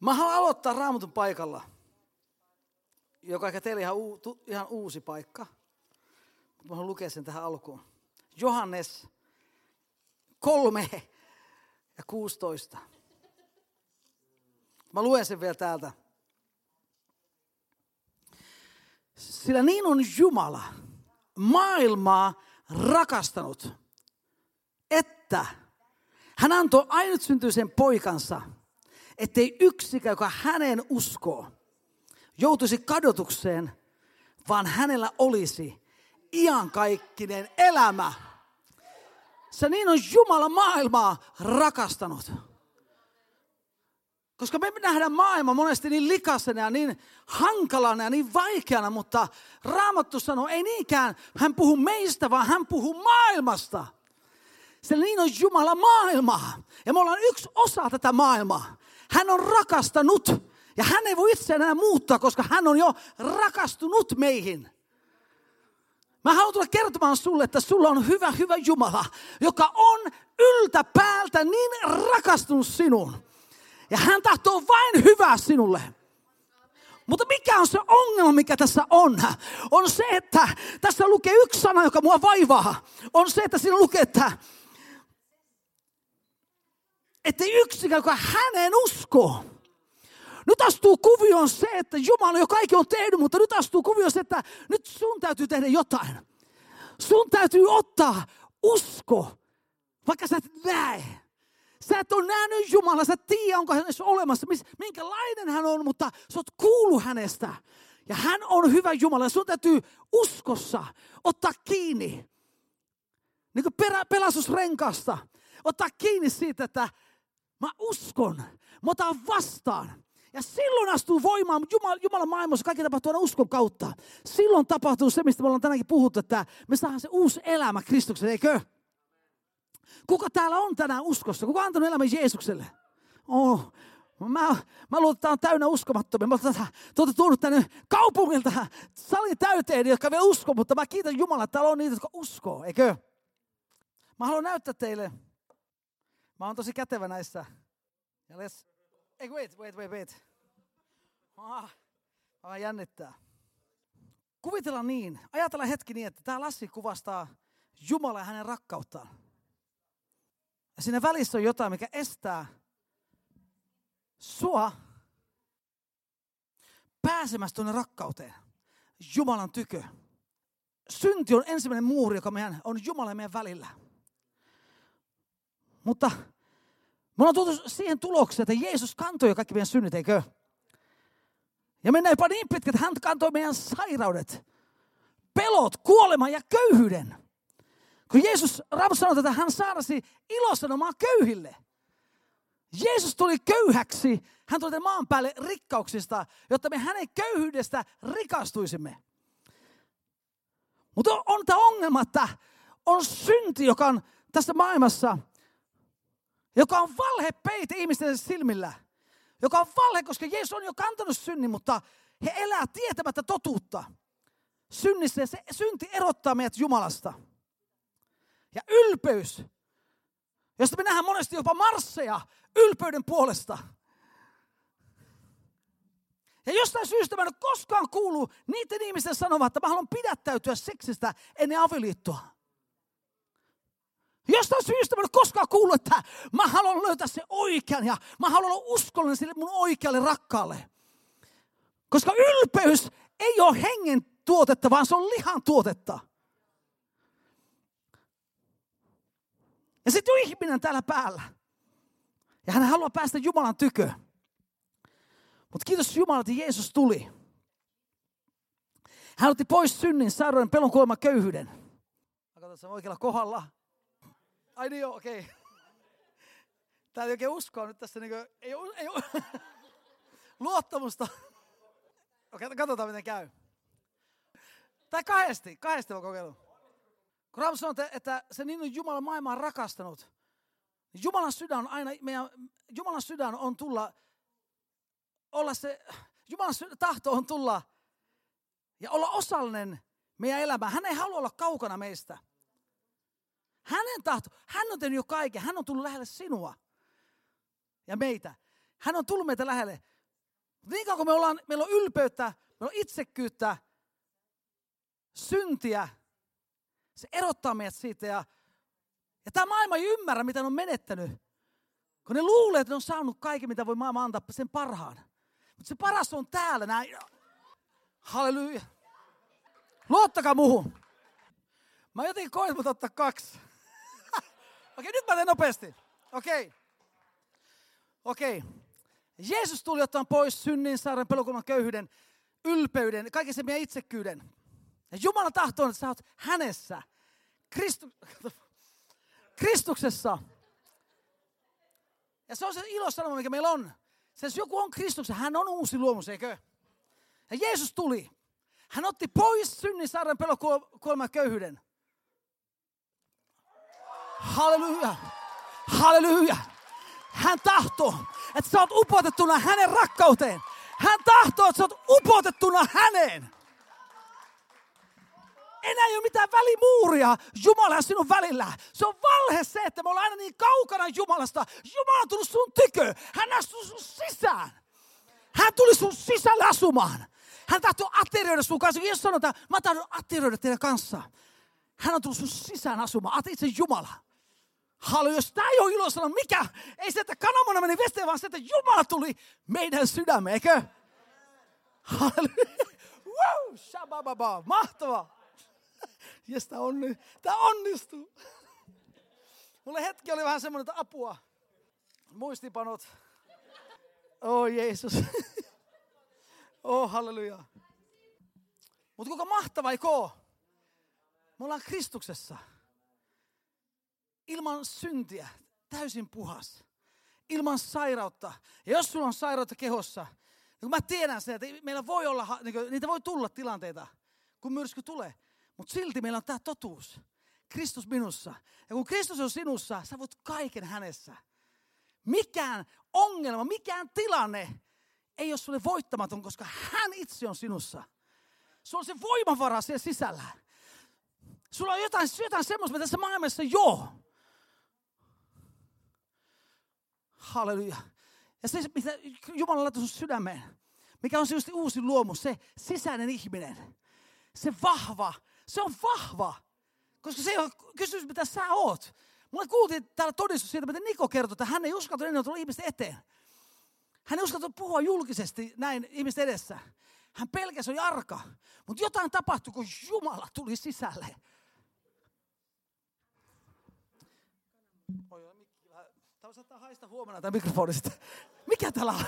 Mä haluan aloittaa raamatun paikalla, joka ehkä teille ihan, uu, ihan uusi paikka. Mä haluan lukea sen tähän alkuun. Johannes 3 ja 16. Mä luen sen vielä täältä. Sillä niin on Jumala maailmaa rakastanut, että hän antoi ainut poikansa, ettei yksikään, joka hänen uskoo, joutuisi kadotukseen, vaan hänellä olisi iankaikkinen elämä. Se niin on Jumala maailmaa rakastanut. Koska me nähdään maailma monesti niin likasena ja niin hankalana ja niin vaikeana, mutta Raamattu sanoo, ei niinkään hän puhuu meistä, vaan hän puhuu maailmasta. Se niin on Jumala maailmaa. Ja me ollaan yksi osa tätä maailmaa. Hän on rakastanut. Ja hän ei voi itse enää muuttaa, koska hän on jo rakastunut meihin. Mä haluan tulla kertomaan sulle, että sulla on hyvä, hyvä Jumala, joka on yltä päältä niin rakastunut sinuun. Ja hän tahtoo vain hyvää sinulle. Mutta mikä on se ongelma, mikä tässä on? On se, että tässä lukee yksi sana, joka mua vaivaa. On se, että siinä lukee, että että yksikään, joka häneen uskoo. Nyt astuu kuvioon se, että Jumala jo kaikki on tehnyt, mutta nyt astuu kuvioon se, että nyt sun täytyy tehdä jotain. Sun täytyy ottaa usko, vaikka sä et näe. Sä et ole nähnyt Jumala, sä et tiedä, onko hän edes olemassa, minkälainen hän on, mutta sä oot kuullut hänestä. Ja hän on hyvä Jumala. Sun täytyy uskossa ottaa kiinni. Niin kuin pelastusrenkasta. Ottaa kiinni siitä, että mä uskon. Mä otan vastaan. Ja silloin astuu voimaan, Jumala, Jumalan maailmassa kaikki tapahtuu aina uskon kautta. Silloin tapahtuu se, mistä me ollaan tänäänkin puhuttu, että me saadaan se uusi elämä Kristuksen, eikö? Kuka täällä on tänään uskossa? Kuka on antanut elämän Jeesukselle? Oh, Mä, mä luulen, että tämä on täynnä uskomattomia. Mä olette tuonut tänne kaupungilta salin täyteen, jotka vielä usko, mutta mä kiitän Jumalaa, että täällä on niitä, jotka uskoo, eikö? Mä haluan näyttää teille. Mä oon tosi kätevä näissä. Ja let's... Ei, wait, wait, wait, wait. Ah, mä jännittää. Kuvitellaan niin, ajatellaan hetki niin, että tämä Lassi kuvastaa Jumalaa ja hänen rakkauttaan. Ja siinä välissä on jotain, mikä estää sua pääsemästä tuonne rakkauteen. Jumalan tykö. Synti on ensimmäinen muuri, joka meidän, on Jumala meidän välillä. Mutta me ollaan tultu siihen tulokseen, että Jeesus kantoi jo kaikki meidän synnit, eikö? Ja mennään jopa niin pitkä, että hän kantoi meidän sairaudet, pelot, kuoleman ja köyhyyden. Kun Jeesus Raamattu sanoi, että hän saarasi ilosanomaa köyhille. Jeesus tuli köyhäksi, hän tuli maan päälle rikkauksista, jotta me hänen köyhyydestä rikastuisimme. Mutta on tämä ongelma, että on synti, joka on tässä maailmassa, joka on valhe peite ihmisten silmillä. Joka on valhe, koska Jeesus on jo kantanut synnin, mutta he elää tietämättä totuutta. Synnissä ja se synti erottaa meidät Jumalasta ja ylpeys, josta me nähdään monesti jopa marsseja ylpeyden puolesta. Ja jostain syystä mä en ole koskaan kuullut niiden ihmisten sanomaan, että mä haluan pidättäytyä seksistä ennen avioliittoa. Jostain syystä mä en ole koskaan kuullut, että mä haluan löytää se oikean ja mä haluan olla uskollinen sille mun oikealle rakkaalle. Koska ylpeys ei ole hengen tuotetta, vaan se on lihan tuotetta. Ja sitten on ihminen täällä päällä. Ja hän haluaa päästä Jumalan tykö. Mutta kiitos Jumala, että Jeesus tuli. Hän otti pois synnin, sairauden, pelon, kuoleman, köyhyyden. Mä katson sen oikealla kohdalla. Ai niin joo, okei. Okay. Tää ei oikein uskoa nyt tässä, niin kuin, ei, ei, luottamusta. Okei, okay, katsotaan miten käy. Tai kahdesti, kahdesti mä kokeillut. Kun Raamattu sanoo, että, että se niin on Jumalan maailmaa rakastanut. Niin Jumalan sydän on aina, meidän, Jumalan sydän on tulla, olla se, Jumalan tahto on tulla ja olla osallinen meidän elämään. Hän ei halua olla kaukana meistä. Hänen tahto, hän on tehnyt jo kaiken, hän on tullut lähelle sinua ja meitä. Hän on tullut meitä lähelle. Niin kauan kun me ollaan, meillä on ylpeyttä, meillä on itsekyyttä, syntiä, se erottaa meidät siitä. Ja, ja tämä maailma ei ymmärrä, mitä ne on menettänyt. Kun ne luulee, että ne on saanut kaiken, mitä voi maailma antaa, sen parhaan. Mutta se paras on täällä. Näin. Halleluja. Luottakaa muuhun. Mä jotenkin koin, mutta ottaa kaksi. Okei, nyt mä teen nopeasti. Okei. Okei. Jeesus tuli ottamaan pois synnin, saaren, pelokunnan, köyhyyden, ylpeyden, kaiken sen meidän itsekyyden. Ja Jumala tahtoo, että sä oot hänessä. Kristu... Kristuksessa. Ja se on se ilosanoma, mikä meillä on. Se, jos joku on Kristuksessa, hän on uusi luomus, eikö? Ja Jeesus tuli. Hän otti pois synnin, saaren, pelokuoleman köyhyyden. Halleluja. Halleluja. Hän tahtoo, että sä oot upotettuna hänen rakkauteen. Hän tahtoo, että sä oot upotettuna häneen. Enää ei ole mitään välimuuria Jumala ja sinun välillä. Se on valhe se, että me ollaan aina niin kaukana Jumalasta. Jumala on tullut sun tykö. Hän astuu sun sisään. Hän tuli sun sisälle asumaan. Hän tahtoo aterioida sun kanssa. Sanoo, että mä tahdon aterioida teidän kanssa. Hän on tullut sun sisään asumaan. Ate itse Jumala. Hallo, jos tämä ei ole ilosana, mikä? Ei se, että kanamona meni vesteen, vaan se, että Jumala tuli meidän sydämeen, eikö? Halleluja. Wow, shabababa. Mahtavaa. Jes, tämä, onni, tämä onnistuu. Mulle hetki oli vähän semmoinen, että apua. Muistipanot. Oh Jeesus. Oh halleluja. Mutta kuinka mahtava, eikö Me ollaan Kristuksessa ilman syntiä, täysin puhas, ilman sairautta. Ja jos sulla on sairautta kehossa, niin kun mä tiedän sen, että meillä voi olla, niin kuin, niitä voi tulla tilanteita, kun myrsky tulee. Mutta silti meillä on tämä totuus. Kristus minussa. Ja kun Kristus on sinussa, sä voit kaiken hänessä. Mikään ongelma, mikään tilanne ei ole sulle voittamaton, koska hän itse on sinussa. Sulla on se voimavara siellä sisällä. Sulla on jotain, jotain semmoista, mitä tässä maailmassa jo. Halleluja. Ja se, mitä Jumala laittoi sun sydämeen, mikä on se just uusi luomus, se sisäinen ihminen. Se vahva, se on vahva. Koska se ole kysymys, mitä sä oot. Mulle kuultiin täällä todistus siitä, mitä Niko kertoi, että hän ei uskaltu ennen tulla ihmisten eteen. Hän ei uskaltu puhua julkisesti näin ihmisten edessä. Hän pelkäsi oli arka. Mutta jotain tapahtui, kun Jumala tuli sisälle. Oi, Tämä saattaa haista huomenna tämä mikrofonista. Mikä täällä on?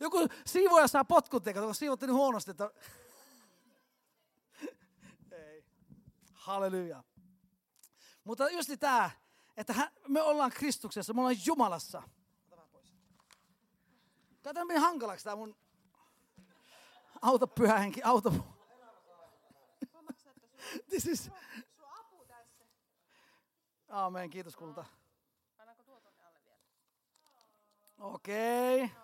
Joku siivoja saa potkut, kun siivotti niin huonosti, että... Ei. Halleluja. Mutta just tämä, että me ollaan Kristuksessa, me ollaan Jumalassa. Kato, miten hankalaksi tämä mun auto pyhä henki, auto. This is, Aamen, kiitos kulta. Pannaanko tuo tuonne alle vielä? Okei. Okay.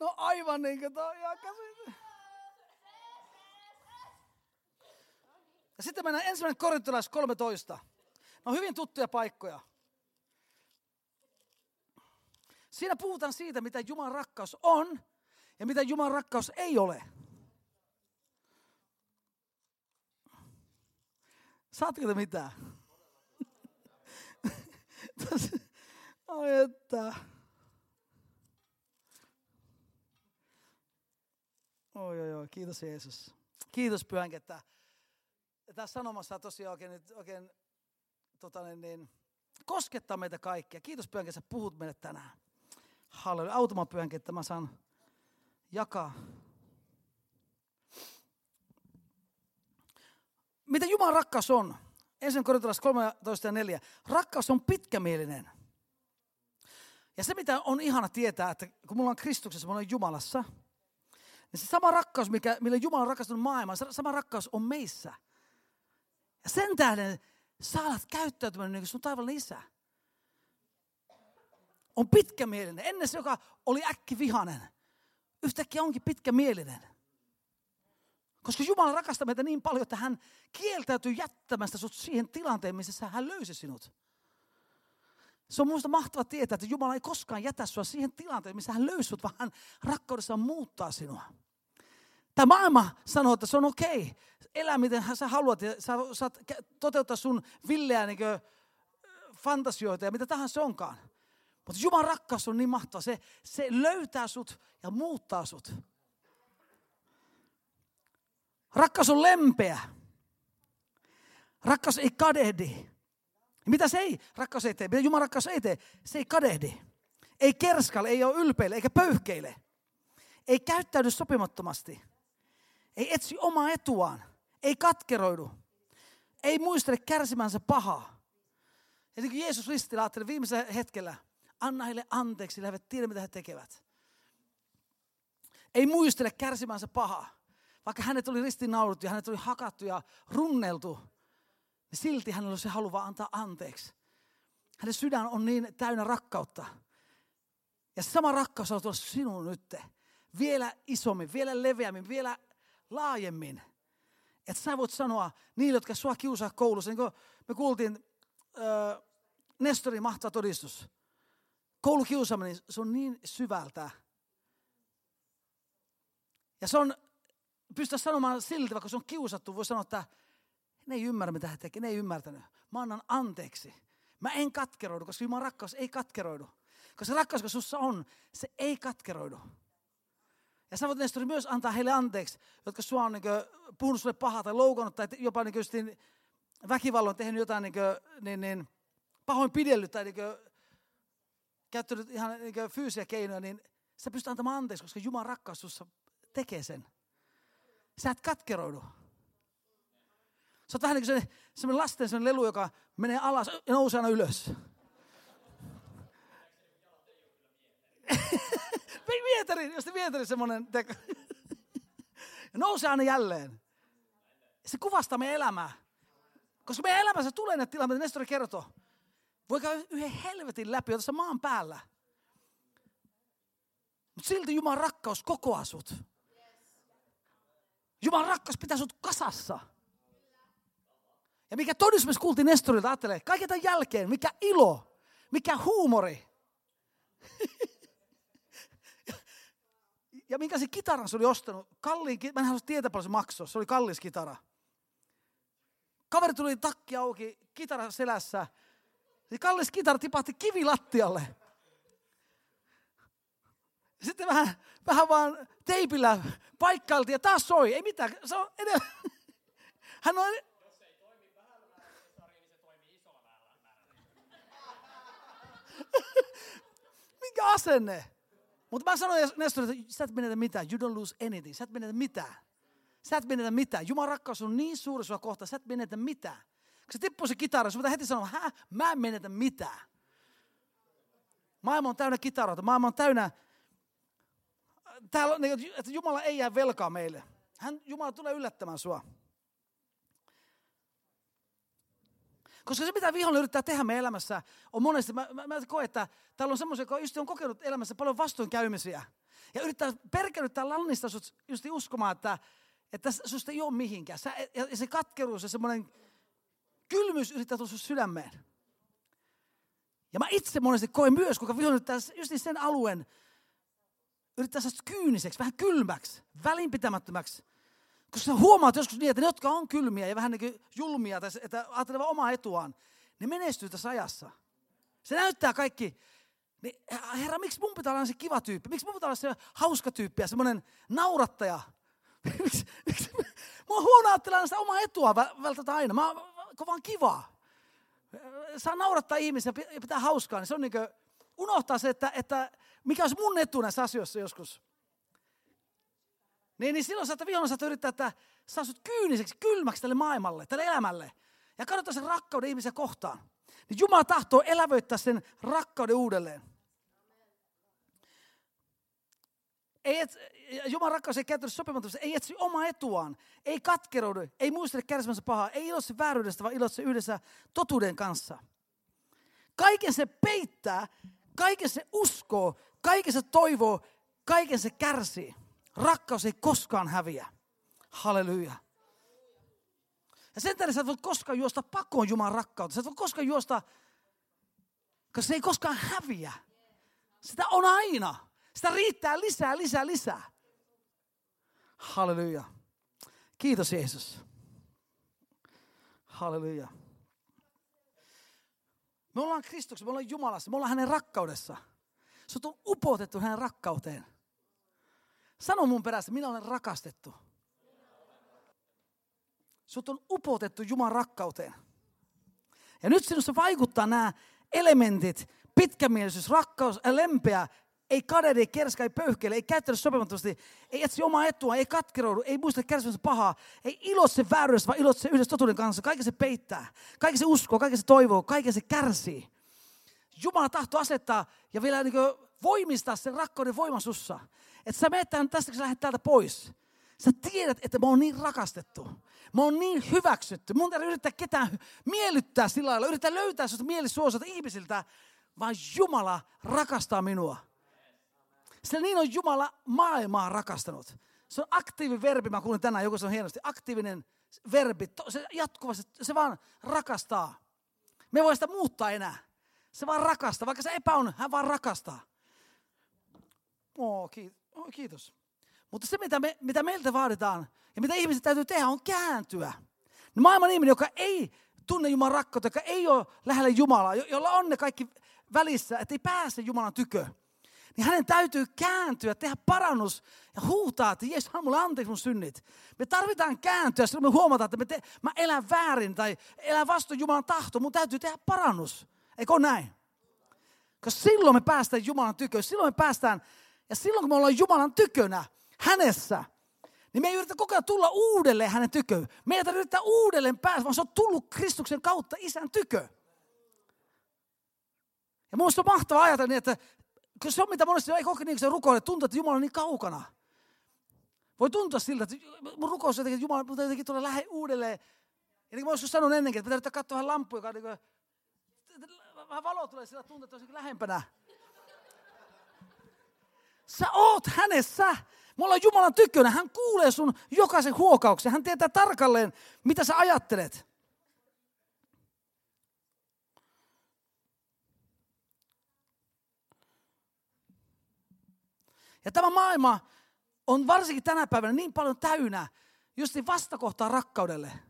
No aivan niin kuin toi käsin. Ja sitten mennään ensimmäinen korintilais 13. Ne on hyvin tuttuja paikkoja. Siinä puhutaan siitä, mitä Jumalan rakkaus on ja mitä Jumalan rakkaus ei ole. Saatko te mitään? Ai että. Oi, oi, oi, kiitos Jeesus. Kiitos Pyhänkin, että tässä sanomassa tosiaan oikein, oikein tota niin, niin, koskettaa meitä kaikkia. Kiitos Pyhänkin, että puhut meille tänään. Halleluja. Automa Pyhänkin, että mä saan jakaa. Mitä Jumalan rakkaus on? Ensin korintalaiset 13 ja 4. Rakkaus on pitkämielinen. Ja se, mitä on ihana tietää, että kun mulla on Kristuksessa, mulla on Jumalassa, niin se sama rakkaus, mikä, millä Jumala on rakastunut maailmaa, se sama rakkaus on meissä. Ja sen tähden sä alat käyttäytymään niin kuin sun taivallinen isä. On pitkämielinen. Ennen se, joka oli äkkivihanen, yhtäkkiä onkin pitkämielinen. Koska Jumala rakastaa meitä niin paljon, että hän kieltäytyy jättämästä sut siihen tilanteen, missä hän löysi sinut. Se on minusta mahtava tietää, että Jumala ei koskaan jätä sinua siihen tilanteeseen, missä hän löysi vaan hän rakkaudessaan muuttaa sinua. Tämä maailma sanoo, että se on okei. Elä miten sä haluat ja sä saat toteuttaa sun villeä niin fantasioita ja mitä tahansa onkaan. Mutta Jumalan rakkaus on niin mahtava. Se, se löytää sut ja muuttaa sut. Rakkaus on lempeä. Rakkaus ei kadehdi. Mitä se ei rakkaus ei tee? Mitä Jumalan rakkaus ei tee? Se ei kadehdi. Ei kerskalle, ei ole ylpeille, eikä pöyhkeile. Ei käyttäydy sopimattomasti. Ei etsi omaa etuaan. Ei katkeroidu. Ei muistele kärsimänsä pahaa. Ja niin kuin Jeesus ristillä ajatteli viimeisellä hetkellä, anna heille anteeksi, he eivät tiedä, mitä he tekevät. Ei muistele kärsimänsä pahaa. Vaikka hänet oli ristiinnaulittu ja hänet oli hakattu ja runneltu, niin silti hänellä oli se halu vaan antaa anteeksi. Hänen sydän on niin täynnä rakkautta. Ja sama rakkaus on tuolla sinun nyt. Vielä isommin, vielä leveämmin, vielä laajemmin. Että sä voit sanoa niille, jotka sua kiusaa koulussa, niin kuin me kuultiin äh, Nestorin mahtava todistus. Koulukiusaaminen, se on niin syvältä. Ja se on, pystyä sanomaan silti, vaikka se on kiusattu, voi sanoa, että ne ei ymmärrä, mitä he tekevät. Ne ei ymmärtänyt. Mä annan anteeksi. Mä en katkeroidu, koska Jumalan rakkaus ei katkeroidu. Koska se rakkaus, joka sussa on, se ei katkeroidu. Ja sä voit Nestori myös antaa heille anteeksi, jotka sua on niin kuin, puhunut sulle pahaa tai loukannut tai jopa niin kuin, väkivalloin tehnyt jotain niin, kuin, niin, niin pahoin pidellyt tai niin kuin, käyttänyt ihan niin kuin, fyysisiä keinoja, niin sä pystyt antamaan anteeksi, koska Jumalan rakkaus sussa tekee sen. Sä et katkeroidu. Sä oot vähän niin kuin semmoinen lasten semmoinen lelu, joka menee alas ja nousee aina ylös. Vietari, jos te vietari semmoinen teko. nousee aina jälleen. Se kuvastaa meidän elämää. Koska meidän elämässä tulee tilanteet, mitä Nestori kertoo. Voi käydä yhden helvetin läpi, tässä maan päällä. Mutta silti Jumalan rakkaus kokoaa sut. Jumalan rakkaus pitää sut kasassa. Ja mikä todistus kuultiin Nestorilta, ajattelee, kaiken tämän jälkeen, mikä ilo, mikä huumori. ja minkä se kitaran se oli ostanut, kalliin, mä en halua tietää paljon se maksoi, se oli kallis kitara. Kaveri tuli takki auki, kitara selässä, se kallis kitara tipahti kivilattialle. Sitten vähän, vähän vaan teipillä paikkailtiin ja taas soi. Ei mitään, se on edellä. Hän on Mikä asenne? Mutta mä sanoin Nestor, että sä et menetä mitään. You don't lose anything. Sä et menetä mitään. Sä et menetä mitään. Jumalan rakkaus on niin suuri sua kohta, sä et menetä mitään. Kun se tippuu se kitara, sun pitää heti sanoa, hä, mä en menetä mitään. Maailma on täynnä kitaroita, maailma on täynnä, täällä, että Jumala ei jää velkaa meille. Hän, Jumala tulee yllättämään sua. Koska se, mitä vihollinen yrittää tehdä meidän elämässä, on monesti, mä, mä, mä koen, että täällä on semmoisia, jotka on kokenut elämässä paljon vastoinkäymisiä. Ja yrittää perkelyttää lannista sut just uskomaan, että, että susta ei ole mihinkään. Sä, ja, ja se katkeruus ja semmoinen kylmyys yrittää tulla sydämeen. Ja mä itse monesti koen myös, kuinka vihollinen yrittää just sen alueen, yrittää saada kyyniseksi, vähän kylmäksi, välinpitämättömäksi. Koska sä huomaat joskus niin, että ne, jotka on kylmiä ja vähän niin julmia, tai että ajattelevat omaa etuaan, ne menestyy tässä ajassa. Se näyttää kaikki, niin, herra, miksi mun pitää olla se kiva tyyppi? Miksi mun pitää olla se hauska tyyppi ja semmoinen naurattaja? miksi, miksi, mä oon huono ajattelemaan sitä omaa etua välttämättä aina. Mä oon vaan kivaa. Saa naurattaa ihmisiä ja pitää hauskaa, niin se on niin kuin, unohtaa se, että, että mikä olisi mun etu näissä asioissa joskus. Niin, niin silloin saattaa vihollinen saattaa yrittää, että saa sut kyyniseksi, kylmäksi tälle maailmalle, tälle elämälle. Ja kadottaa sen rakkauden ihmisiä kohtaan. Niin Jumala tahtoo elävöittää sen rakkauden uudelleen. Ei et, Jumalan rakkaus ei käytännössä sopimattomasti, ei etsi omaa etuaan, ei katkeroudu, ei muistele kärsimänsä pahaa, ei iloitse vääryydestä, vaan iloitse yhdessä totuuden kanssa. Kaiken se peittää, kaiken se uskoo, kaiken se toivoo, kaiken se kärsii. Rakkaus ei koskaan häviä. Halleluja. Ja sen tähden sä et voi koskaan juosta pakoon Jumalan rakkautta. Sä et voi koskaan juosta Koska se ei koskaan häviä. Sitä on aina. Sitä riittää lisää, lisää, lisää. Halleluja. Kiitos Jeesus. Halleluja. Me ollaan Kristuksessa, me ollaan Jumalassa, me ollaan hänen rakkaudessa. Sut on upotettu hänen rakkauteen. Sano mun perässä, minä olen rakastettu. Sut on upotettu Jumalan rakkauteen. Ja nyt sinussa vaikuttaa nämä elementit, pitkämielisyys, rakkaus, lempeä, ei kadehdi, ei kerska, ei pöyhkeile, ei käyttäydy sopimattomasti, ei etsi omaa etua, ei katkeroudu, ei muista kärsimässä pahaa, ei iloitse vääryydessä, vaan iloitse yhdessä totuuden kanssa. Kaikki se peittää, kaikki se uskoo, kaikki se toivoo, kaikki se kärsii. Jumala tahto asettaa ja vielä niin voimistaa sen rakkauden voiman sussa. Että sä menet tästä, kun sä lähdet täältä pois. Sä tiedät, että mä oon niin rakastettu. Mä oon niin hyväksytty. Mun ei yrittää ketään miellyttää sillä lailla. Yrittää löytää sellaista mielisuosilta ihmisiltä, vaan Jumala rakastaa minua. Sillä niin on Jumala maailmaa rakastanut. Se on aktiivi verbi, mä kuulin tänään, joku se on hienosti, aktiivinen verbi, se jatkuvasti, se vaan rakastaa. Me ei voi sitä muuttaa enää. Se vaan rakastaa, vaikka se epäon, hän vaan rakastaa. Oh, kiitos. Mutta se, mitä, me, mitä meiltä vaaditaan ja mitä ihmiset täytyy tehdä, on kääntyä. No maailman ihminen, joka ei tunne Jumalan rakkautta, joka ei ole lähellä Jumalaa, jolla on ne kaikki välissä, että ei pääse Jumalan tykö, niin hänen täytyy kääntyä, tehdä parannus ja huutaa, että Jeesus, hän mulle anteeksi mun synnit. Me tarvitaan kääntyä, silloin me huomataan, että me te, mä elän väärin tai elän vastoin Jumalan tahto. Mun täytyy tehdä parannus. Eikö ole näin? Koska silloin me päästään Jumalan tykö. Silloin me päästään, ja silloin kun me ollaan Jumalan tykönä, hänessä, niin me ei yritä koko ajan tulla uudelleen hänen tyköön. Meidän ei yritä uudelleen päästä, vaan se on tullut Kristuksen kautta isän tykö. Ja minusta on mahtavaa ajatella niin, että kun se on mitä monesti ei koke niin, se rukoilee, tuntuu, että Jumala on niin kaukana. Voi tuntua siltä, että mun rukous jotenkin, että Jumala mutta jotenkin tulee lähe uudelleen. Ja niin kuin mä joskus ennenkin, että pitää katsoa vähän lampuja, joka niin kuin, vähän valo tulee sillä tuntuu, että lähempänä. Sä oot hänessä. Me ollaan Jumalan tykönä. Hän kuulee sun jokaisen huokauksen. Hän tietää tarkalleen, mitä sä ajattelet. Ja tämä maailma on varsinkin tänä päivänä niin paljon täynnä just niin vastakohtaa rakkaudelle.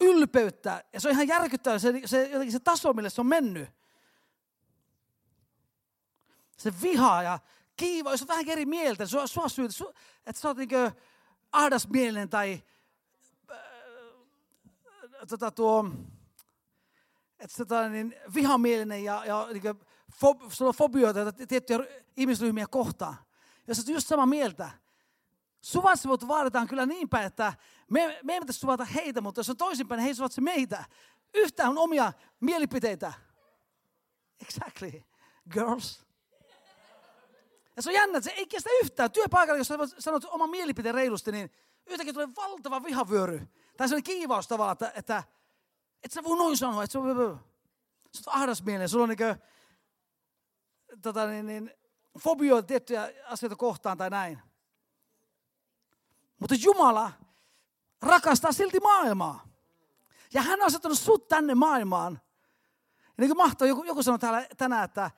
Ylpeyttä. Ja se on ihan järkyttävä se, se, se taso, mille se on mennyt. Se viha ja kiiva, jos on vähän eri mieltä, sua, sua syytä, su, että sä oot niin ahdasmielinen tai äh, tota tuo, että sä oot niin vihamielinen ja, ja niin kuin, fob, sulla on fobioita tiettyjä ihmisryhmiä kohtaan. Jos olet just samaa mieltä, suvaitsevuutta vaaditaan kyllä niin päin, että me, me ei pitäisi suvata heitä, mutta jos on toisinpäin, he suvatse meitä. Yhtään on omia mielipiteitä. Exactly. Girls. Ja se on jännä, että se ei kestä yhtään. Työpaikalla, jos sanot oman mielipiteen reilusti, niin yhtäkkiä tulee valtava vihavyöry. Tai sellainen kiivaus tavallaan, että, että, että sä voi noin sanoa, että se on, sä oot ahdasmielinen, sulla on niin tota, niin, niin, fobioita tiettyjä asioita kohtaan tai näin. Mutta Jumala rakastaa silti maailmaa. Ja hän on asettanut sut tänne maailmaan. Ja niin kuin mahtoo, joku, joku sanoi täällä tänään, että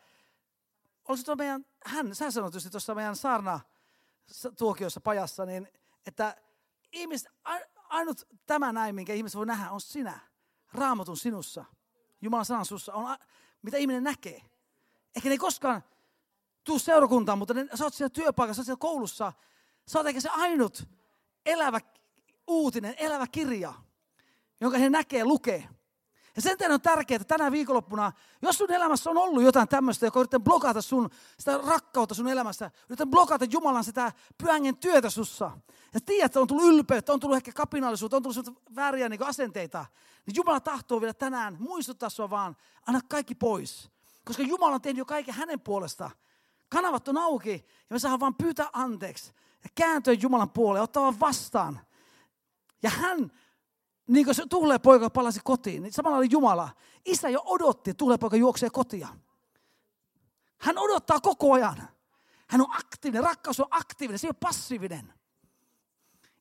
olisiko meidän, hän, sä sanoit just tuossa meidän saarna tuokiossa pajassa, niin että ihmiset, ainut tämä näin, minkä ihmiset voi nähdä, on sinä. Raamatun sinussa. Jumalan sanan sussa on, mitä ihminen näkee. Ehkä ne ei koskaan tuu seurakuntaan, mutta ne, sä oot siellä työpaikassa, sä oot siellä koulussa. Sä oot ehkä se ainut elävä uutinen, elävä kirja, jonka he näkee, lukee. Ja sen on tärkeää, että tänä viikonloppuna, jos sun elämässä on ollut jotain tämmöistä, joka yrittää blokata sun, sitä rakkautta sun elämässä, yrittää blokata Jumalan sitä pyhängen työtä sussa. Ja tiedät, että on tullut ylpeyttä, on tullut ehkä kapinallisuutta, on tullut vääriä niin asenteita. Niin Jumala tahtoo vielä tänään muistuttaa sua vaan, anna kaikki pois. Koska Jumala on tehnyt jo kaiken hänen puolesta. Kanavat on auki ja me saadaan vaan pyytää anteeksi ja kääntyä Jumalan puoleen, ottaa vastaan. Ja hän, niin kuin se tulee poika palasi kotiin, niin samalla oli Jumala. Isä jo odotti, tulee poika juoksee kotia. Hän odottaa koko ajan. Hän on aktiivinen, rakkaus on aktiivinen, se ei ole passiivinen.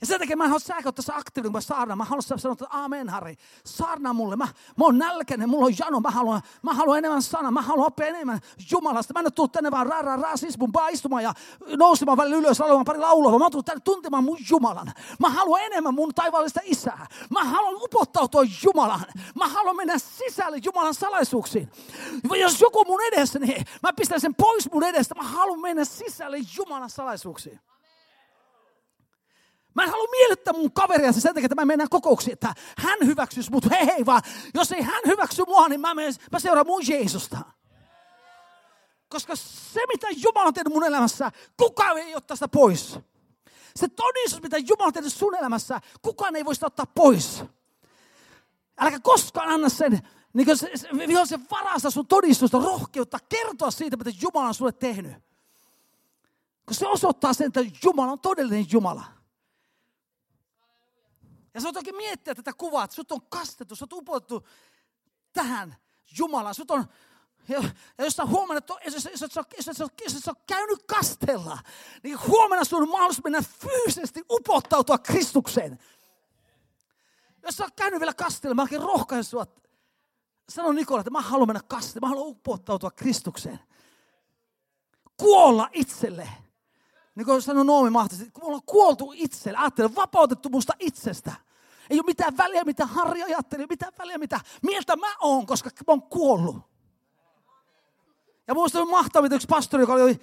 Ja sen takia mä en halua säkä tässä aktiivinen, kun mä saarnaan. Mä haluan sanoa, että aamen Harri, saarnaa mulle. Mä, mä oon nälkäinen, mulla on jano, mä haluan, mä haluan enemmän sana, mä haluan oppia enemmän Jumalasta. Mä en tullut tänne vaan ra, ra, ra, siis mun istumaan ja nousemaan välillä ylös, laulemaan pari laulua, mä oon tullut tänne tuntemaan mun Jumalan. Mä haluan enemmän mun taivaallista isää. Mä haluan upottautua Jumalan. Mä haluan mennä sisälle Jumalan salaisuuksiin. Jos joku mun edessä, niin mä pistän sen pois mun edestä. Mä haluan mennä sisälle Jumalan salaisuuksiin. Mä en halua miellyttää mun kaveria sen takia, että mä mennään kokouksiin, että hän hyväksyisi mut. Hei hei vaan, jos ei hän hyväksy mua, niin mä, menen, mä seuraan mun Jeesusta. Koska se, mitä Jumala on tehnyt mun elämässä, kukaan ei ottaa sitä pois. Se todistus, mitä Jumala on tehnyt sun elämässä, kukaan ei voi sitä ottaa pois. Älä koskaan anna sen, niin kuin se, se, se varasta sun todistusta, rohkeutta kertoa siitä, mitä Jumala on sulle tehnyt. Koska se osoittaa sen, että Jumala on todellinen Jumala. Ja sä voit oikein miettiä tätä kuvaa, että sut on kastettu, sut on upotettu tähän Jumalaan. Sut on, ja, jos sä että jos, jos, jos, jos, jos, jos, jos käynyt kastella, niin huomenna sun on mahdollisuus mennä fyysisesti upottautua Kristukseen. Jos sä oot käynyt vielä kastella, mä oikein rohkaisen sua. Sano Nikola, että mä haluan mennä kastella, mä haluan upottautua Kristukseen. Kuolla itselle. Niin kuin sanoi Noomi mahtavasti, kun me ollaan kuoltu itselle, ajattele, vapautettu musta itsestä. Ei ole mitään väliä, mitä Harri ajattelee, mitään väliä, mitä mieltä mä oon, koska mä oon kuollut. Ja muista on mahtavaa, yksi pastori, joka oli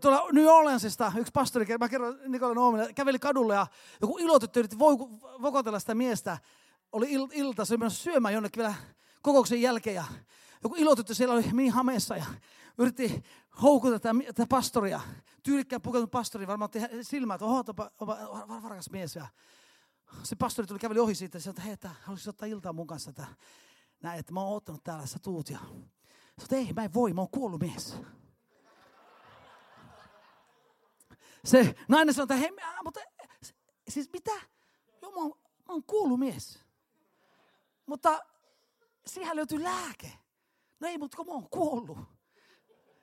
tuolla New Orleansista, yksi pastori, mä kerron Nikola Noomille, käveli kadulla ja joku ilotyttö yritti vokotella sitä miestä. Oli il, ilta, se oli syömään jonnekin vielä kokouksen jälkeen ja joku ilotyttö siellä oli niin hameessa ja yritti houkuta tätä, tätä pastoria. Tyylikkään pukeutunut pastori varmaan otti silmää, että oho, onpa varakas mies. Ja se pastori tuli käveli ohi siitä ja sanoi, että hei, että haluaisit ottaa iltaa mun kanssa. Että, näin, että mä oon ottanut täällä, sä tuut. Ja sanoi, ei, mä en voi, mä oon kuollut mies. Se nainen sanoi, että hei, mutta siis mitä? Joo, mä oon, mä oon kuollut mies. Mutta siihen löytyy lääke. No ei, mutta kun mä oon kuollut.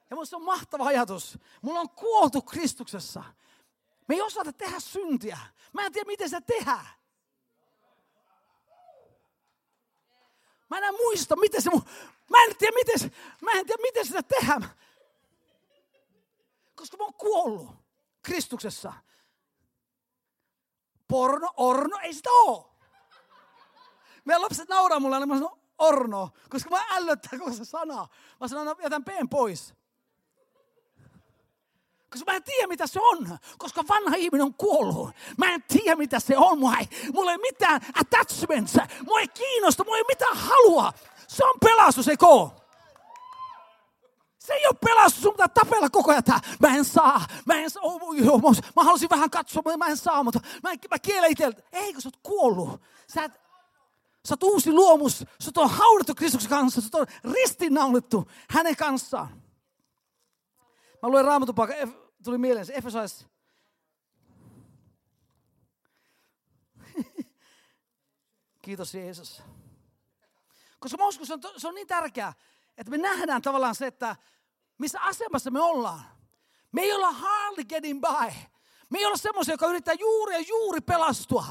Ja minusta on mahtava ajatus. Mulla on kuoltu Kristuksessa. Me ei osata tehdä syntiä. Mä en tiedä, miten se tehdään. Mä en muista, miten se... Mä en tiedä, miten, se, mä en tiedä, miten sitä tehdään. Koska mä oon kuollut Kristuksessa. Porno, orno, ei sitä oo. Meidän lapset nauraa mulle, niin mä sanon orno, koska mä ällöttää koko se sana. Mä sanon, jätän peen pois. Koska mä en tiedä, mitä se on. Koska vanha ihminen on kuollut. Mä en tiedä, mitä se on. Mulla ei, mulla ei mitään attachments. Mulla ei kiinnosta. Mulla ei mitään halua. Se on pelastus, eikö se ei ole pelastus, sun pitää tapella koko ajan. Mä en saa, mä en saa, oh, joo, mä halusin vähän katsoa, mutta mä en saa, mutta mä, mä kielen itseltä. Ei, kun sä oot kuollut. Sä, et, sä oot uusi luomus, sä oot haudattu Kristuksen kanssa, sä oot ristiinnaulittu hänen kanssaan. Mä luen raamatupaikan, tuli mieleen se Efesais. Kiitos Jeesus. Koska mä uskon, se on, se on niin tärkeää, että me nähdään tavallaan se, että missä asemassa me ollaan. Me ei olla hardly getting by. Me ei olla semmoisia, joka yrittää juuri ja juuri pelastua.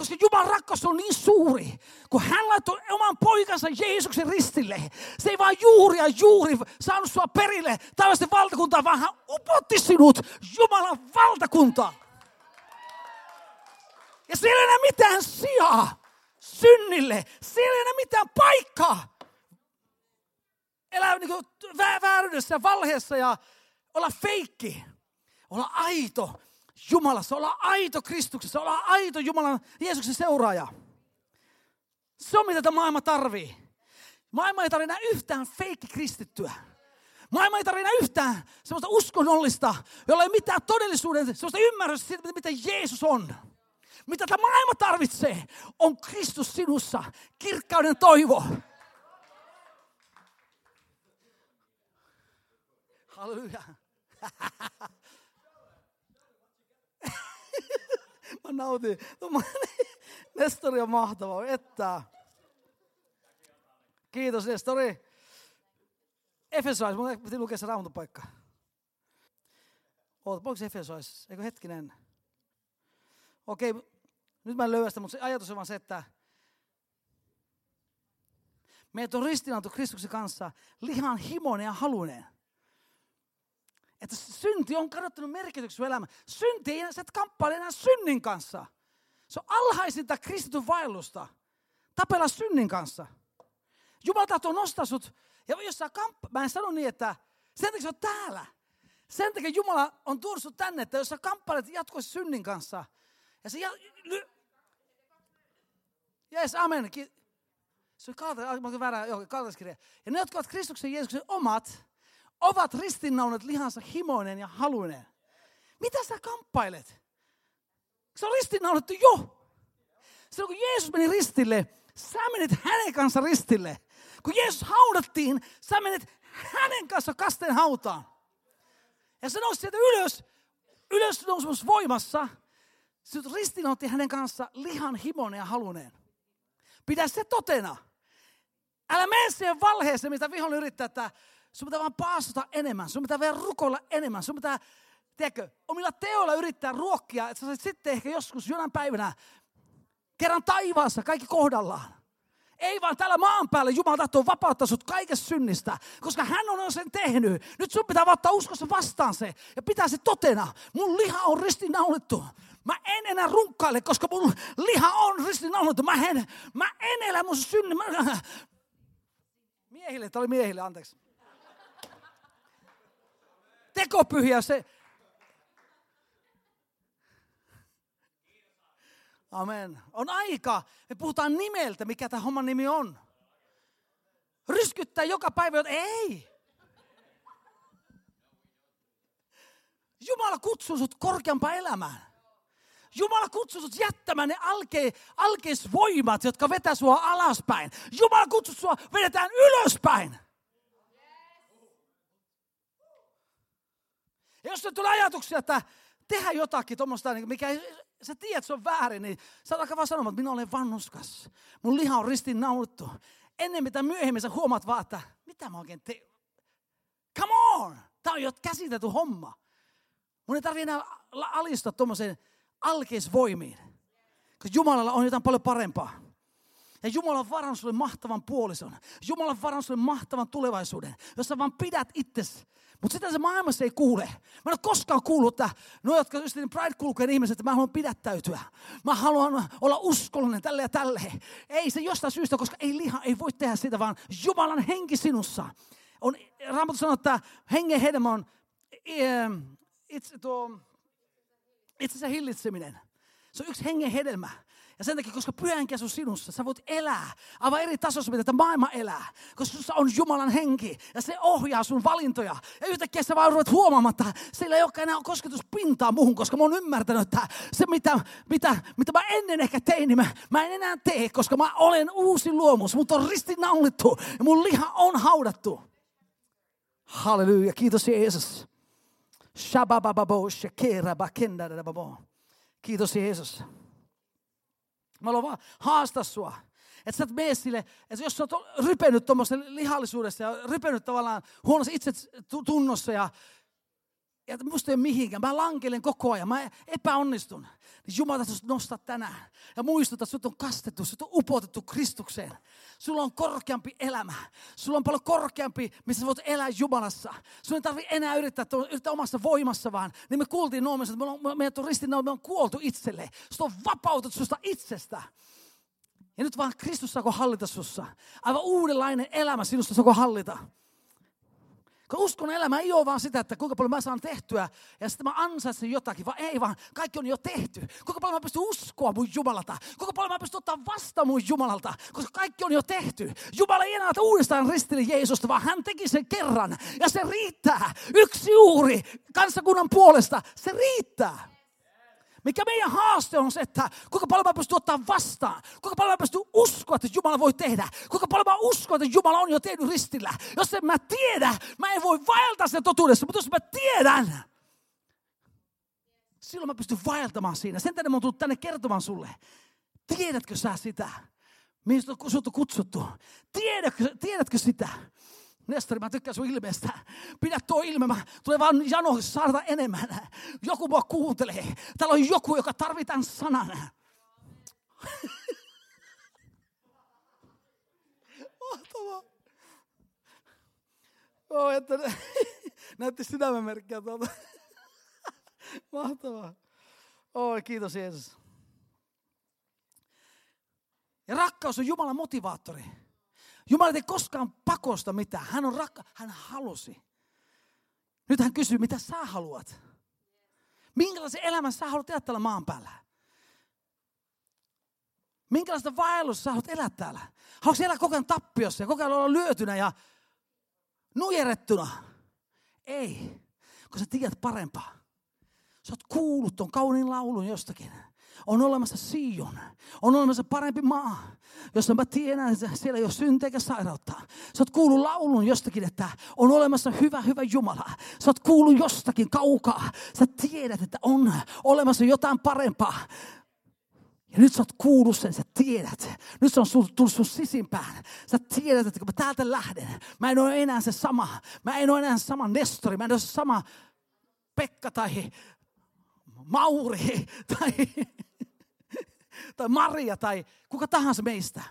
Koska Jumalan rakkaus on niin suuri, kun hän laittoi oman poikansa Jeesuksen ristille. Se ei vaan juuri ja juuri saanut sua perille tällaisten valtakuntaa, vaan hän upotti sinut Jumalan valtakuntaan. Ja siellä ei enää mitään sijaa synnille. Siellä ei enää mitään paikkaa. Elää niin vääryydessä valheessa ja olla feikki. Olla aito Jumalassa, olla aito Kristuksessa, olla aito Jumalan Jeesuksen seuraaja. Se on mitä tämä maailma tarvii. Maailma ei tarvitse enää yhtään feikki kristittyä. Maailma ei tarvitse enää yhtään semmoista uskonnollista, jolla ei mitään todellisuuden, semmoista ymmärrystä siitä, mitä Jeesus on. Mitä tämä maailma tarvitsee, on Kristus sinussa, kirkkauden toivo. Halleluja. Mä nautin. Nestori on mahtava. Että. Kiitos Nestori. Efesais, mun piti lukea se raamattopaikka. Oota, voiko Efesais? Eikö hetkinen? Okei, nyt mä en löyä sitä, mutta se ajatus on vaan se, että meidät on ristinautu Kristuksen kanssa lihan himoinen ja haluinen. Että synti on kadottanut merkityksen sun elämään. Synti ei, sä et kamppaile enää synnin kanssa. Se on alhaisinta kristityn vaellusta. Tapella synnin kanssa. Jumala tahtoo nostaa sut. Ja jos sä kamppa, mä en sano niin, että sen takia sä oot täällä. Sen takia Jumala on tuonut sut tänne, että jos sä kamppailet jatkuvasti synnin kanssa. Ja se ja, ly, Jees, amen. Se on kaltaiskirja. Ja ne, jotka ovat Kristuksen Jeesuksen omat, ovat ristinnaunet lihansa himoinen ja haluinen. Mitä sä kamppailet? Se on ristinnaulittu jo. Silloin kun Jeesus meni ristille, sä menit hänen kanssa ristille. Kun Jeesus haudattiin, sä menet hänen kanssa kasteen hautaan. Ja se nousi sieltä ylös, ylös nousemus voimassa. Sitten ristinautti hänen kanssa lihan himonen ja haluneen. Pidä se totena. Älä mene siihen valheeseen, mitä vihollinen yrittää, että sun pitää vaan paastota enemmän, sun pitää vielä rukoilla enemmän, sun pitää, tiedätkö, omilla teoilla yrittää ruokkia, että sä sitten ehkä joskus jonain päivänä kerran taivaassa kaikki kohdallaan. Ei vaan täällä maan päällä Jumala tahtoo vapauttaa sut kaikesta synnistä, koska hän on sen tehnyt. Nyt sun pitää ottaa uskossa vastaan se ja pitää se totena. Mun liha on ristinaulittu. Mä en enää runkkaile, koska mun liha on ristinaulittu. Mä en, mä en elä mun synnin. Mä... Miehille, tämä oli miehille, anteeksi. Tekopyhiä se, Amen. On aika. Me puhutaan nimeltä, mikä tämä homman nimi on. Ryskyttää joka päivä, ei. Jumala kutsuu sut korkeampaan elämään. Jumala kutsuu sut jättämään ne alke, alkeisvoimat, jotka vetää sua alaspäin. Jumala kutsuu sua, vedetään ylöspäin. Ja jos tulee ajatuksia, että tehdä jotakin tuommoista, niin mikä sä tiedät, se on väärin, niin sä oot vaan sanomaan, että minä olen vannuskas. Mun liha on ristin naulittu. Ennen mitä myöhemmin sä huomaat vaan, että mitä mä oikein teen. Come on! Tämä on jo käsitelty homma. Mun ei tarvitse enää alistaa tuommoiseen alkeisvoimiin. Koska Jumalalla on jotain paljon parempaa. Ja Jumala on varannut sulle mahtavan puolison. Jumala on varannut sulle mahtavan tulevaisuuden, jos sä vaan pidät itsesi mutta sitä se maailmassa ei kuule. Mä en ole koskaan kuullut, että no, jotka niin pride kulkeen ihmiset, että mä haluan pidättäytyä. Mä haluan olla uskollinen tälle ja tälle. Ei se jostain syystä, koska ei liha ei voi tehdä sitä, vaan Jumalan henki sinussa. On, Raamattu sanoo, että hengen hedelmä on itse, tuo, itse se hillitseminen. Se on yksi hengen hedelmä. Ja sen takia, koska pyhän käsu sinussa, sä voit elää aivan eri tasossa, mitä maailma elää. Koska sinussa on Jumalan henki ja se ohjaa sun valintoja. Ja yhtäkkiä sä vaan ruvet huomaamatta, sillä ei olekaan enää kosketuspintaa muuhun, koska mä oon ymmärtänyt, että se mitä, mitä, mitä mä ennen ehkä tein, niin mä, mä en enää tee, koska mä olen uusi luomus. Mut on ristinaulittu ja mun liha on haudattu. Halleluja, kiitos Jeesus. Shakera, bakenda, Kiitos Jeesus. Mä haluan vaan haastaa sua. Että sä et mene sille, että jos sä oot rypennyt tuommoista lihallisuudesta ja rypennyt tavallaan huonossa itse tunnossa ja, ja musta ei ole mihinkään. Mä lankelen koko ajan, mä epäonnistun. Niin Jumala tahtoisi nostaa tänään ja muistuttaa, että sut on kastettu, sut on upotettu Kristukseen. Sulla on korkeampi elämä. Sulla on paljon korkeampi, missä voit elää Jumalassa. Sun ei tarvitse enää yrittää, yrittää omassa voimassa vaan. Niin me kuultiin Noomissa, että me on, meidät on ristin, me on kuoltu itselle. Sut on vapautettu susta itsestä. Ja nyt vaan Kristus saako hallita sussa. Aivan uudenlainen elämä sinusta saako hallita. Kun uskon elämä ei ole vaan sitä, että kuinka paljon mä saan tehtyä ja sitten mä ansaitsen jotakin, vaan ei vaan, kaikki on jo tehty. Kuinka paljon mä pystyn uskoa mun Jumalalta, kuinka paljon mä pystyn ottaa vastaan mun Jumalalta, koska kaikki on jo tehty. Jumala ei enää uudestaan ristili Jeesusta, vaan hän teki sen kerran ja se riittää. Yksi juuri kansakunnan puolesta, se riittää. Mikä meidän haaste on se, että kuinka paljon mä pystyn ottaa vastaan. Kuinka paljon mä pystyn uskoa, että Jumala voi tehdä. Kuinka paljon mä uskon, että Jumala on jo tehnyt ristillä. Jos en mä tiedä, mä en voi vaeltaa sen totuudessa. Mutta jos mä tiedän, silloin mä pystyn vaeltamaan siinä. Sen tänne mä oon tullut tänne kertomaan sulle. Tiedätkö sä sitä? Sut on kutsuttu? Tiedätkö, tiedätkö sitä? Nestori, mä tykkään sun ilmeestä. Pidä tuo ilme, mä tulee vaan jano saada enemmän. Joku mua kuuntelee. Täällä on joku, joka tarvitaan sanan. Mahtavaa. Oh, että näytti sydämenmerkkiä tuolta. Mahtavaa. Oi, kiitos Jeesus. Ja rakkaus on Jumalan motivaattori. Jumala ei koskaan pakosta mitään. Hän on rakka, hän halusi. Nyt hän kysyy, mitä sä haluat? Minkälaisen elämän sä haluat elää täällä maan päällä? Minkälaista vaellusta sä haluat elää täällä? Haluatko elää koko ajan tappiossa ja koko ajan olla lyötynä ja nujerettuna? Ei, kun sä tiedät parempaa. Sä oot kuullut ton kauniin laulun jostakin. On olemassa Sion. On olemassa parempi maa, jossa mä tiedän, että siellä ei ole syntiä eikä sairautta. Sä oot kuullut laulun jostakin, että on olemassa hyvä, hyvä Jumala. Sä oot kuullut jostakin kaukaa. Sä tiedät, että on olemassa jotain parempaa. Ja nyt sä oot kuullut sen, sä tiedät. Nyt se on tullut sun sisimpään. Sä tiedät, että kun mä täältä lähden, mä en ole enää se sama. Mä en ole enää sama Nestori, mä en ole se sama Pekka tai Mauri tai, tai Maria tai kuka tahansa meistä.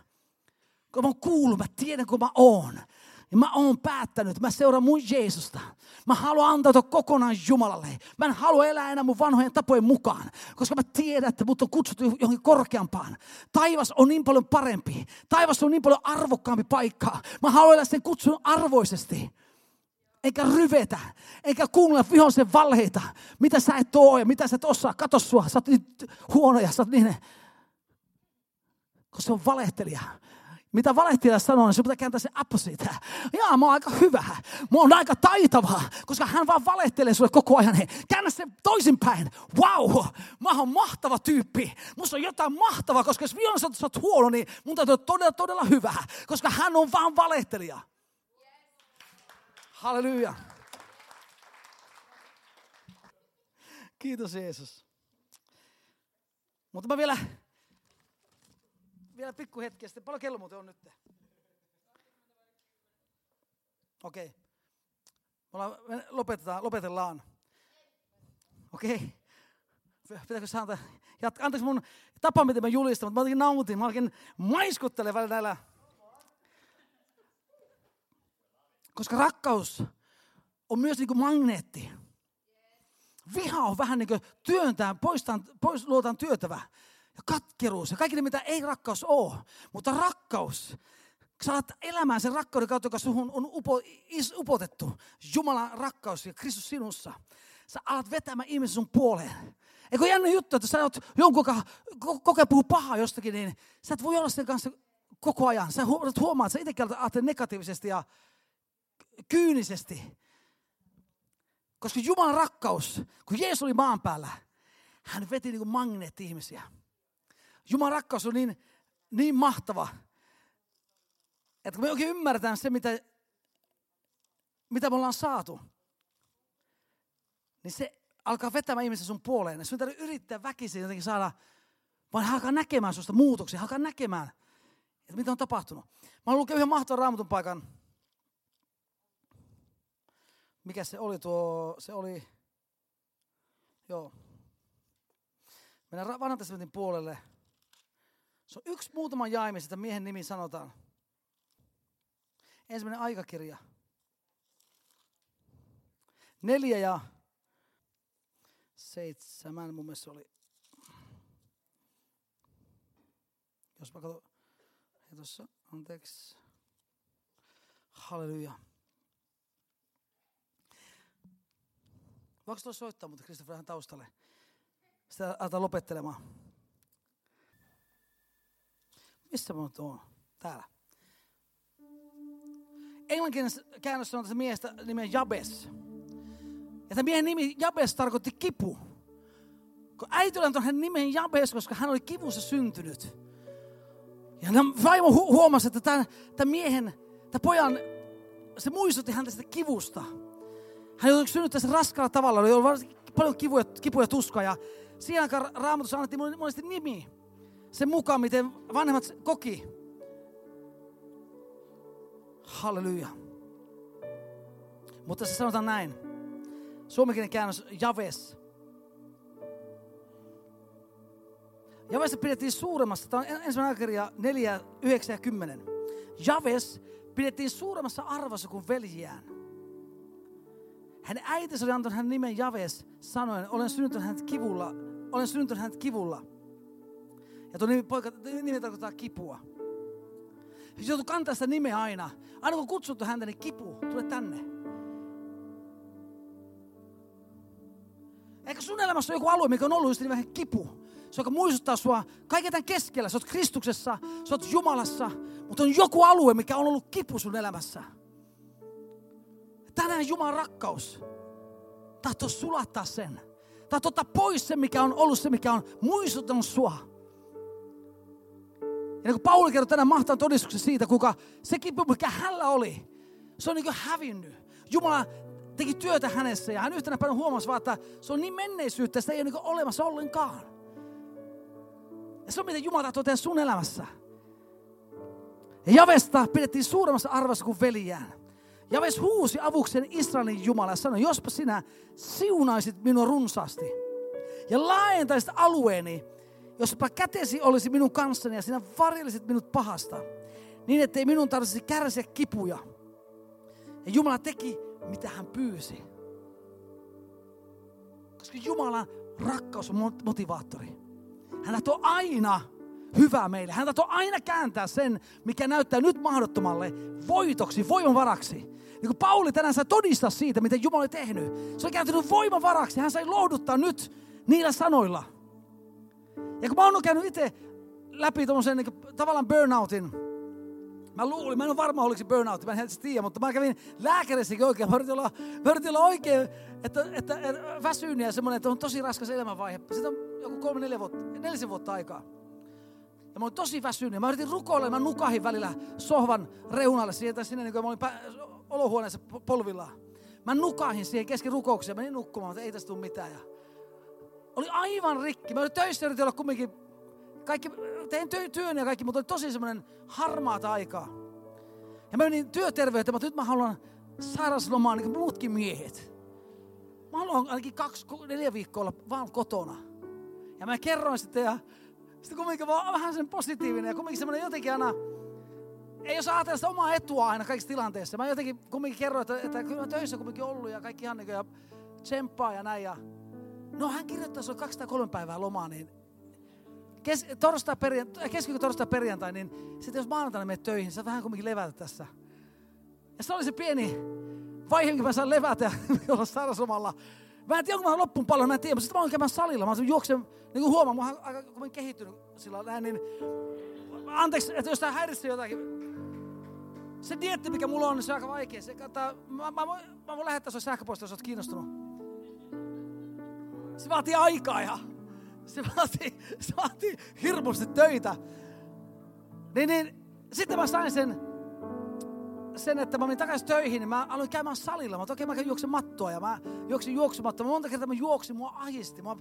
Kun mä oon kuullut, mä tiedän kun mä oon. Ja mä oon päättänyt, mä seuraan mun Jeesusta. Mä haluan antautua kokonaan Jumalalle. Mä en halua elää enää mun vanhojen tapojen mukaan. Koska mä tiedän, että mut on kutsuttu johonkin korkeampaan. Taivas on niin paljon parempi. Taivas on niin paljon arvokkaampi paikka. Mä haluan elää sen kutsun arvoisesti. Eikä ryvetä, eikä kuunnella vihollisen valheita. Mitä sä et oo ja mitä sä et osaa. Kato sua, sä oot niin huono ja sä oot niin... Koska se on valehtelija. Mitä valehtelija sanoo, niin se pitää kääntää se opposite. Jaa, mä oon aika hyvä. Mä oon aika taitava, koska hän vaan valehtelee sulle koko ajan. Hei, käännä se toisinpäin. Wow, mä oon mahtava tyyppi. Musta on jotain mahtavaa, koska jos vielä sä oot huono, niin mun täytyy olla todella, todella hyvä. Koska hän on vaan valehtelija. Halleluja. Kiitos Jeesus. Mutta mä vielä, vielä pikku hetki sitten. Paljon kello muuten on nyt? Okei. Okay. Lopetetaan, lopetellaan. Okei. Okay. Pitääkö saada jatka? Anteeksi mun tapa, miten mä julistan, mutta mä jotenkin nautin. Mä oikein maiskuttelen välillä näillä Koska rakkaus on myös niin kuin magneetti. Viha on vähän niin kuin työntää, poistaan, pois luotaan työtävä. Ja katkeruus ja kaikki mitä ei rakkaus ole. Mutta rakkaus, sä alat elämään sen rakkauden kautta, joka suhun on upo, is, upotettu. Jumalan rakkaus ja Kristus sinussa. Sä alat vetämään ihmisen sun puoleen. Eikö jännä juttu, että sä oot jonkun, joka kokee puhuu pahaa jostakin, niin sä et voi olla sen kanssa koko ajan. Sä huomaat, että sä itsekin ajattelet negatiivisesti ja kyynisesti. Koska Jumalan rakkaus, kun Jeesus oli maan päällä, hän veti niin kuin magneetti ihmisiä. Jumalan rakkaus on niin, niin mahtava, että kun me oikein ymmärretään se, mitä, mitä me ollaan saatu, niin se alkaa vetämään ihmisiä sun puoleen. Sun täytyy yrittää väkisin jotenkin saada, vaan hän alkaa näkemään susta muutoksia, alkaa näkemään, että mitä on tapahtunut. Mä oon yhden mahtavan raamatun paikan, mikä se oli tuo, se oli, joo. Mennään vanhan puolelle. Se on yksi muutama mistä miehen nimi sanotaan. Ensimmäinen aikakirja. Neljä ja seitsemän mun mielestä oli. Jos mä katson, tuossa, anteeksi. Halleluja. Voiko tuossa soittaa, mutta Kristoffer vähän taustalle? Sitä aletaan lopettelemaan. Missä mä tuon? Täällä. Englanninkielinen käännös on tästä miehestä nimen Jabes. Ja tämä miehen nimi Jabes tarkoitti kipu. Kun äiti oli hänen nimen Jabes, koska hän oli kivussa syntynyt. Ja vaimo hu- huomasi, että tämän, tämän miehen, tämän pojan, se muistutti häntä sitä kivusta. Hän joutui synnyttää sen raskaalla tavalla, oli ollut paljon kipuja, kipuja tuskaa. Ja siinä aikaan raamatussa annettiin monesti nimi. Sen mukaan, miten vanhemmat koki. Halleluja. Mutta se sanotaan näin. Suomenkielinen käännös Javes. Javesta pidettiin suuremmassa, tämä on ensimmäinen aikakirja 4, 9 ja 10. Javes pidettiin suuremmassa arvossa kuin veljiään. Hänen äitinsä oli antanut hänen nimen Javes sanoen, olen synnyttänyt hänet kivulla, olen synnyttänyt hänet kivulla. Ja tuo nimi, poika, nimi tarkoittaa kipua. Se joutui kantaa sitä nimeä aina. Aina kun kutsuttu häntä, niin kipu, tule tänne. Ehkä sun elämässä on joku alue, mikä on ollut just niin vähän kipu. Se, joka muistuttaa sua kaiken tämän keskellä. Sä oot Kristuksessa, sä oot Jumalassa, mutta on joku alue, mikä on ollut kipu sun elämässä. Tänään Jumalan rakkaus tahtoo sulattaa sen. Tahtoo ottaa pois se, mikä on ollut se, mikä on muistuttanut sua. Ja niin kuin Pauli kertoi tänään mahtavan todistuksen siitä, kuinka se kipu, mikä hänellä oli, se on niin kuin hävinnyt. Jumala teki työtä hänessä ja hän yhtenä päivänä huomasi vaan, että se on niin menneisyyttä, sitä ei ole niin olemassa ollenkaan. Ja se on mitä Jumala tahtoo tehdä sun elämässä. Ja Javesta pidettiin suuremmassa arvossa kuin veljään. Javes huusi avuksen Israelin Jumala ja sanoi, jospa sinä siunaisit minua runsaasti ja laajentaisit alueeni, jospa kätesi olisi minun kanssani ja sinä varjelisit minut pahasta, niin ettei minun tarvitsisi kärsiä kipuja. Ja Jumala teki, mitä hän pyysi. Koska Jumalan rakkaus on motivaattori. Hän tahtoo aina hyvää meille. Hän tahtoo aina kääntää sen, mikä näyttää nyt mahdottomalle, voitoksi, voimavaraksi. Niin kuin Pauli tänään sai todistaa siitä, mitä Jumala oli tehnyt. Se on kääntynyt voimavaraksi. Hän sai lohduttaa nyt niillä sanoilla. Ja kun mä oon käynyt itse läpi tuommoisen niin tavallaan burnoutin, Mä luulin, mä en ole varma oliko se burnout, mä en tiedä, mutta mä kävin lääkärissäkin oikein. Mä yritin olla, mä yritin olla oikein, että, että, väsynyt ja semmoinen, että on tosi raskas elämänvaihe. Sitten on joku kolme, neljä vuotta, nelisen vuotta aikaa. Ja mä olin tosi väsynyt. Mä yritin rukoilla mä nukahin välillä sohvan reunalle sieltä sinne, niin kuin mä olin pä- olohuoneessa polvillaan. Mä nukahin siihen kesken rukouksia. Menin nukkumaan, mutta ei tästä tule mitään. Ja oli aivan rikki. Mä olin töissä yritin olla kumminkin kaikki, tein työn ja kaikki, mutta oli tosi semmoinen harmaata aikaa. Ja mä menin työterveyteen, mutta nyt mä haluan sairaslomaan niin kuin muutkin miehet. Mä haluan ainakin kaksi, neljä viikkoa olla vaan kotona. Ja mä kerroin sitten ja sitten kumminkin vaan vähän sen positiivinen ja kumminkin semmoinen jotenkin aina, ei osaa ajatella sitä omaa etua aina kaikissa tilanteissa. Mä jotenkin kumminkin kerroin, että, että kyllä mä töissä kumminkin ollut ja kaikki ihan niin ja tsemppaa ja näin. Ja... No hän kirjoittaa, se on 203 päivää lomaa, niin kes, torstai, perjantai, keskiviikko, torstai, perjantai, niin sitten jos maanantaina menet töihin, sä vähän kumminkin levätä tässä. Ja se oli se pieni vaihe, minkä mä saan levätä ja olla sairauslomalla. Mä en tiedä, onko mä loppuun paljon, mä en tiedä, mutta sitten mä oon käymään salilla. Mä juoksen, niin kuin huomaan, mä oon aika kovin kehittynyt sillä näin, niin anteeksi, että jos tää häiritsee jotakin, se dietti, mikä mulla on, niin se on aika vaikea. Se, kattaa, mä, mä, voin, mä voin lähettää sun sähköposta, jos oot kiinnostunut. Se vaatii aikaa ja se vaatii, se vaatii hirmusti töitä. Niin, niin, sitten mä sain sen, sen, että mä menin takaisin töihin, niin mä aloin käymään salilla. Mä okei, okay, mä juoksen mattoa ja mä juoksin juoksumatta. Mä monta kertaa mä juoksin, mua ahisti. Mä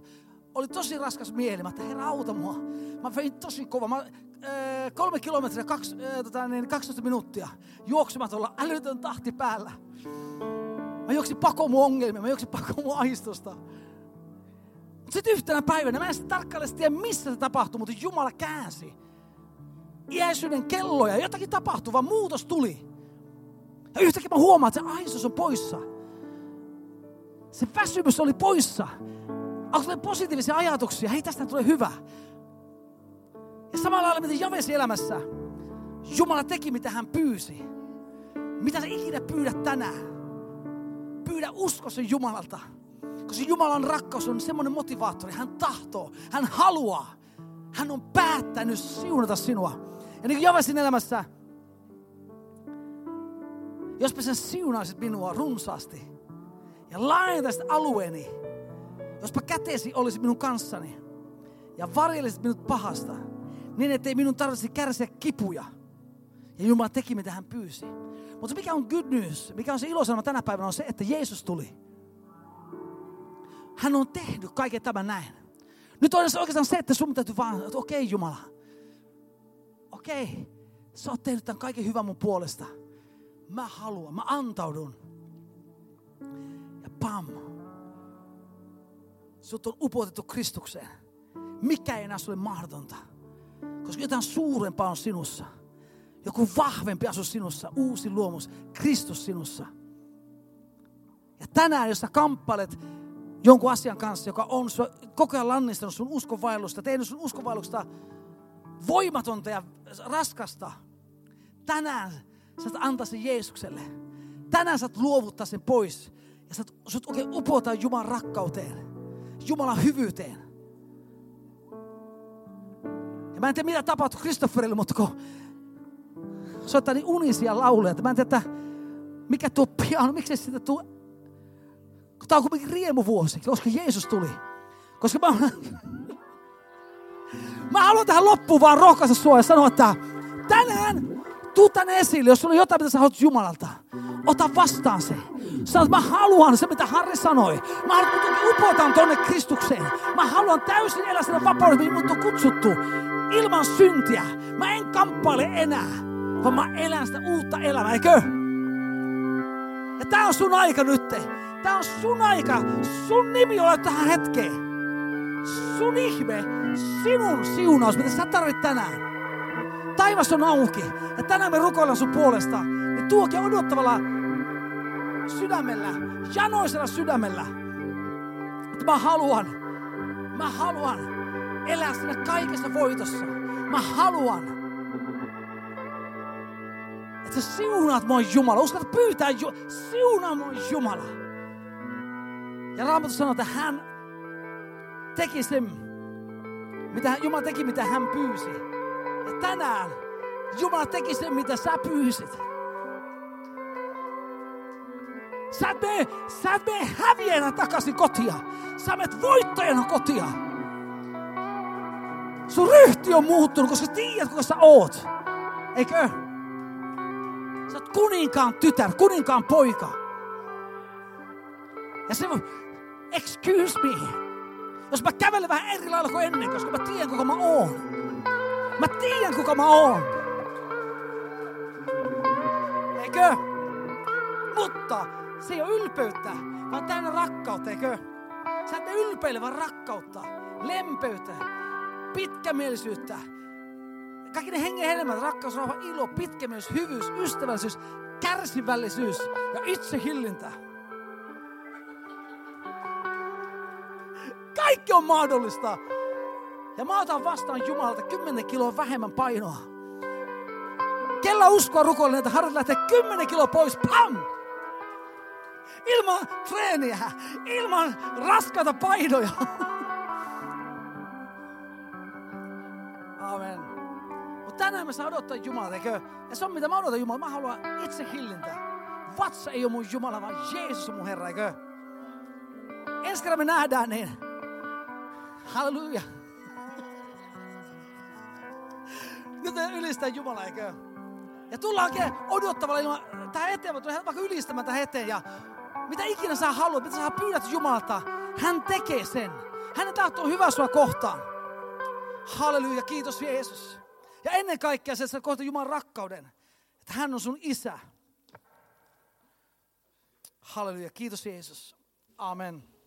oli tosi raskas mieli. Mä että herra auta mua. Mä vein tosi kova. Mä, äh, kolme kilometriä, kaksi, äh, tota, niin, 12 minuuttia juoksumatolla, älytön tahti päällä. Mä juoksin pakoon mun ongelmia, mä juoksin pakoon mun ahistusta. Sitten yhtenä päivänä, mä en tarkkaan tiedä missä se tapahtui, mutta Jumala käänsi iäisyyden kelloja. Jotakin tapahtui, vaan muutos tuli. Ja yhtäkkiä mä huomaan, että se ahdistus on poissa. Se väsymys oli poissa. Onko positiivisia ajatuksia? Hei, tästä tulee hyvä. Ja samalla lailla, miten Javesi elämässä, Jumala teki, mitä hän pyysi. Mitä sä ikinä pyydät tänään? Pyydä usko sen Jumalalta. Koska Jumalan rakkaus on semmoinen motivaattori. Hän tahtoo, hän haluaa. Hän on päättänyt siunata sinua. Ja niin kuin elämässä, jospa sä siunaisit minua runsaasti ja laajentaisit alueeni, jospa kätesi olisi minun kanssani ja varjelisit minut pahasta, niin ettei minun tarvitsisi kärsiä kipuja. Ja Jumala teki, mitä hän pyysi. Mutta mikä on good news, mikä on se ilosanoma tänä päivänä, on se, että Jeesus tuli. Hän on tehnyt kaiken tämän näin. Nyt on oikeastaan se, että sun täytyy vaan, että okei okay, Jumala, okei, okay, sä oot tehnyt tämän kaiken hyvän mun puolesta. Mä haluan, mä antaudun. Ja pam, sut on upotettu Kristukseen. Mikä ei enää sulle mahdotonta. Koska jotain suurempaa on sinussa. Joku vahvempi asu sinussa, uusi luomus, Kristus sinussa. Ja tänään, jos sä kamppailet jonkun asian kanssa, joka on sua, koko ajan lannistanut sun uskonvaellusta, tehnyt sun uskonvaellusta voimatonta ja raskasta, tänään sä antaa sen Jeesukselle. Tänään sä luovuttaa sen pois. Ja sä sut oikein upota Jumalan rakkauteen, Jumalan hyvyyteen. Ja mä en tiedä mitä tapahtui Kristofferille, mutta kun soittaa niin unisia lauleja, että mä en tiedä, että mikä tuo piano, miksi sitä tuo Tämä on kuitenkin riemuvuosi, koska Jeesus tuli. Koska mä, mä haluan tähän loppuun vaan rohkaista sua ja sanoa, että tänään tuu tänne esille, jos sulla on jotain, mitä sä haluat Jumalalta. Ota vastaan se. Sano, että mä haluan se, mitä Harri sanoi. Mä haluan, että upotan tonne Kristukseen. Mä haluan täysin elää sitä vapaudessa, mihin mut on kutsuttu. Ilman syntiä. Mä en kamppaile enää, vaan mä elän sitä uutta elämää, eikö? Ja tää on sun aika nyt. Tää on sun aika. Sun nimi on tähän hetkeen. Sun ihme, sinun siunaus, mitä sä tarvit tänään. Taivas on auki. Ja tänään me rukoillaan sun puolesta. Niin tuokin odottavalla sydämellä, janoisella sydämellä. Että mä haluan, mä haluan elää siinä kaikessa voitossa. Mä haluan, että sä siunaat mua Jumala. Uskallat pyytää, Ju- siunaa mua Jumala. Ja Raamattu sanoo, että hän teki sen, mitä Jumala teki, mitä hän pyysi. Ja tänään Jumala teki sen, mitä sä pyysit. Sä et mene, sä et mene häviänä takaisin kotia. Sä menet voittajana kotia. Sun ryhti on muuttunut, koska tiedät, kuka sä oot. Eikö? Sä oot kuninkaan tytär, kuninkaan poika. Ja se, excuse me, jos mä kävelen vähän eri lailla kuin ennen, koska mä tiedän, kuka mä oon. Mä tiedän, kuka mä oon. Eikö? Mutta se ei ole ylpeyttä, vaan täynnä rakkautta, eikö? Sä et ylpeile, vaan rakkautta, lempeyttä, pitkämielisyyttä. Kaikki ne hengen hedelmät, rakkaus, rauha, ilo, pitkämielisyys, hyvyys, ystävällisyys, kärsivällisyys ja itsehillintä. Kaikki on mahdollista. Ja mä otan vastaan Jumalalta 10 kiloa vähemmän painoa. Kella uskoa rukoilen, että harjoit lähtee 10 kiloa pois. Pam! Ilman treeniä, ilman raskaita painoja. Amen. Mutta tänään mä saan odottaa Jumalaa, eikö? Ja se on mitä mä odotan Jumalaa. Mä haluan itse hillintä. Vatsa ei ole mun Jumala, vaan Jeesus on mun Herra, eikö? Ensi kerran me nähdään, niin halleluja. Nyt ylistää Jumalaa, eikö? Ja tullaan oikein odottavalla ilman, tähän eteen, mutta vaikka ylistämään tähän eteen. Ja mitä ikinä sä haluat, mitä sä pyydät Jumalalta, hän tekee sen. Hänen tahto on hyvä sua kohtaan. Halleluja, kiitos Jeesus. Ja ennen kaikkea se, että kohta Jumalan rakkauden. Että hän on sun isä. Halleluja, kiitos Jeesus. Amen.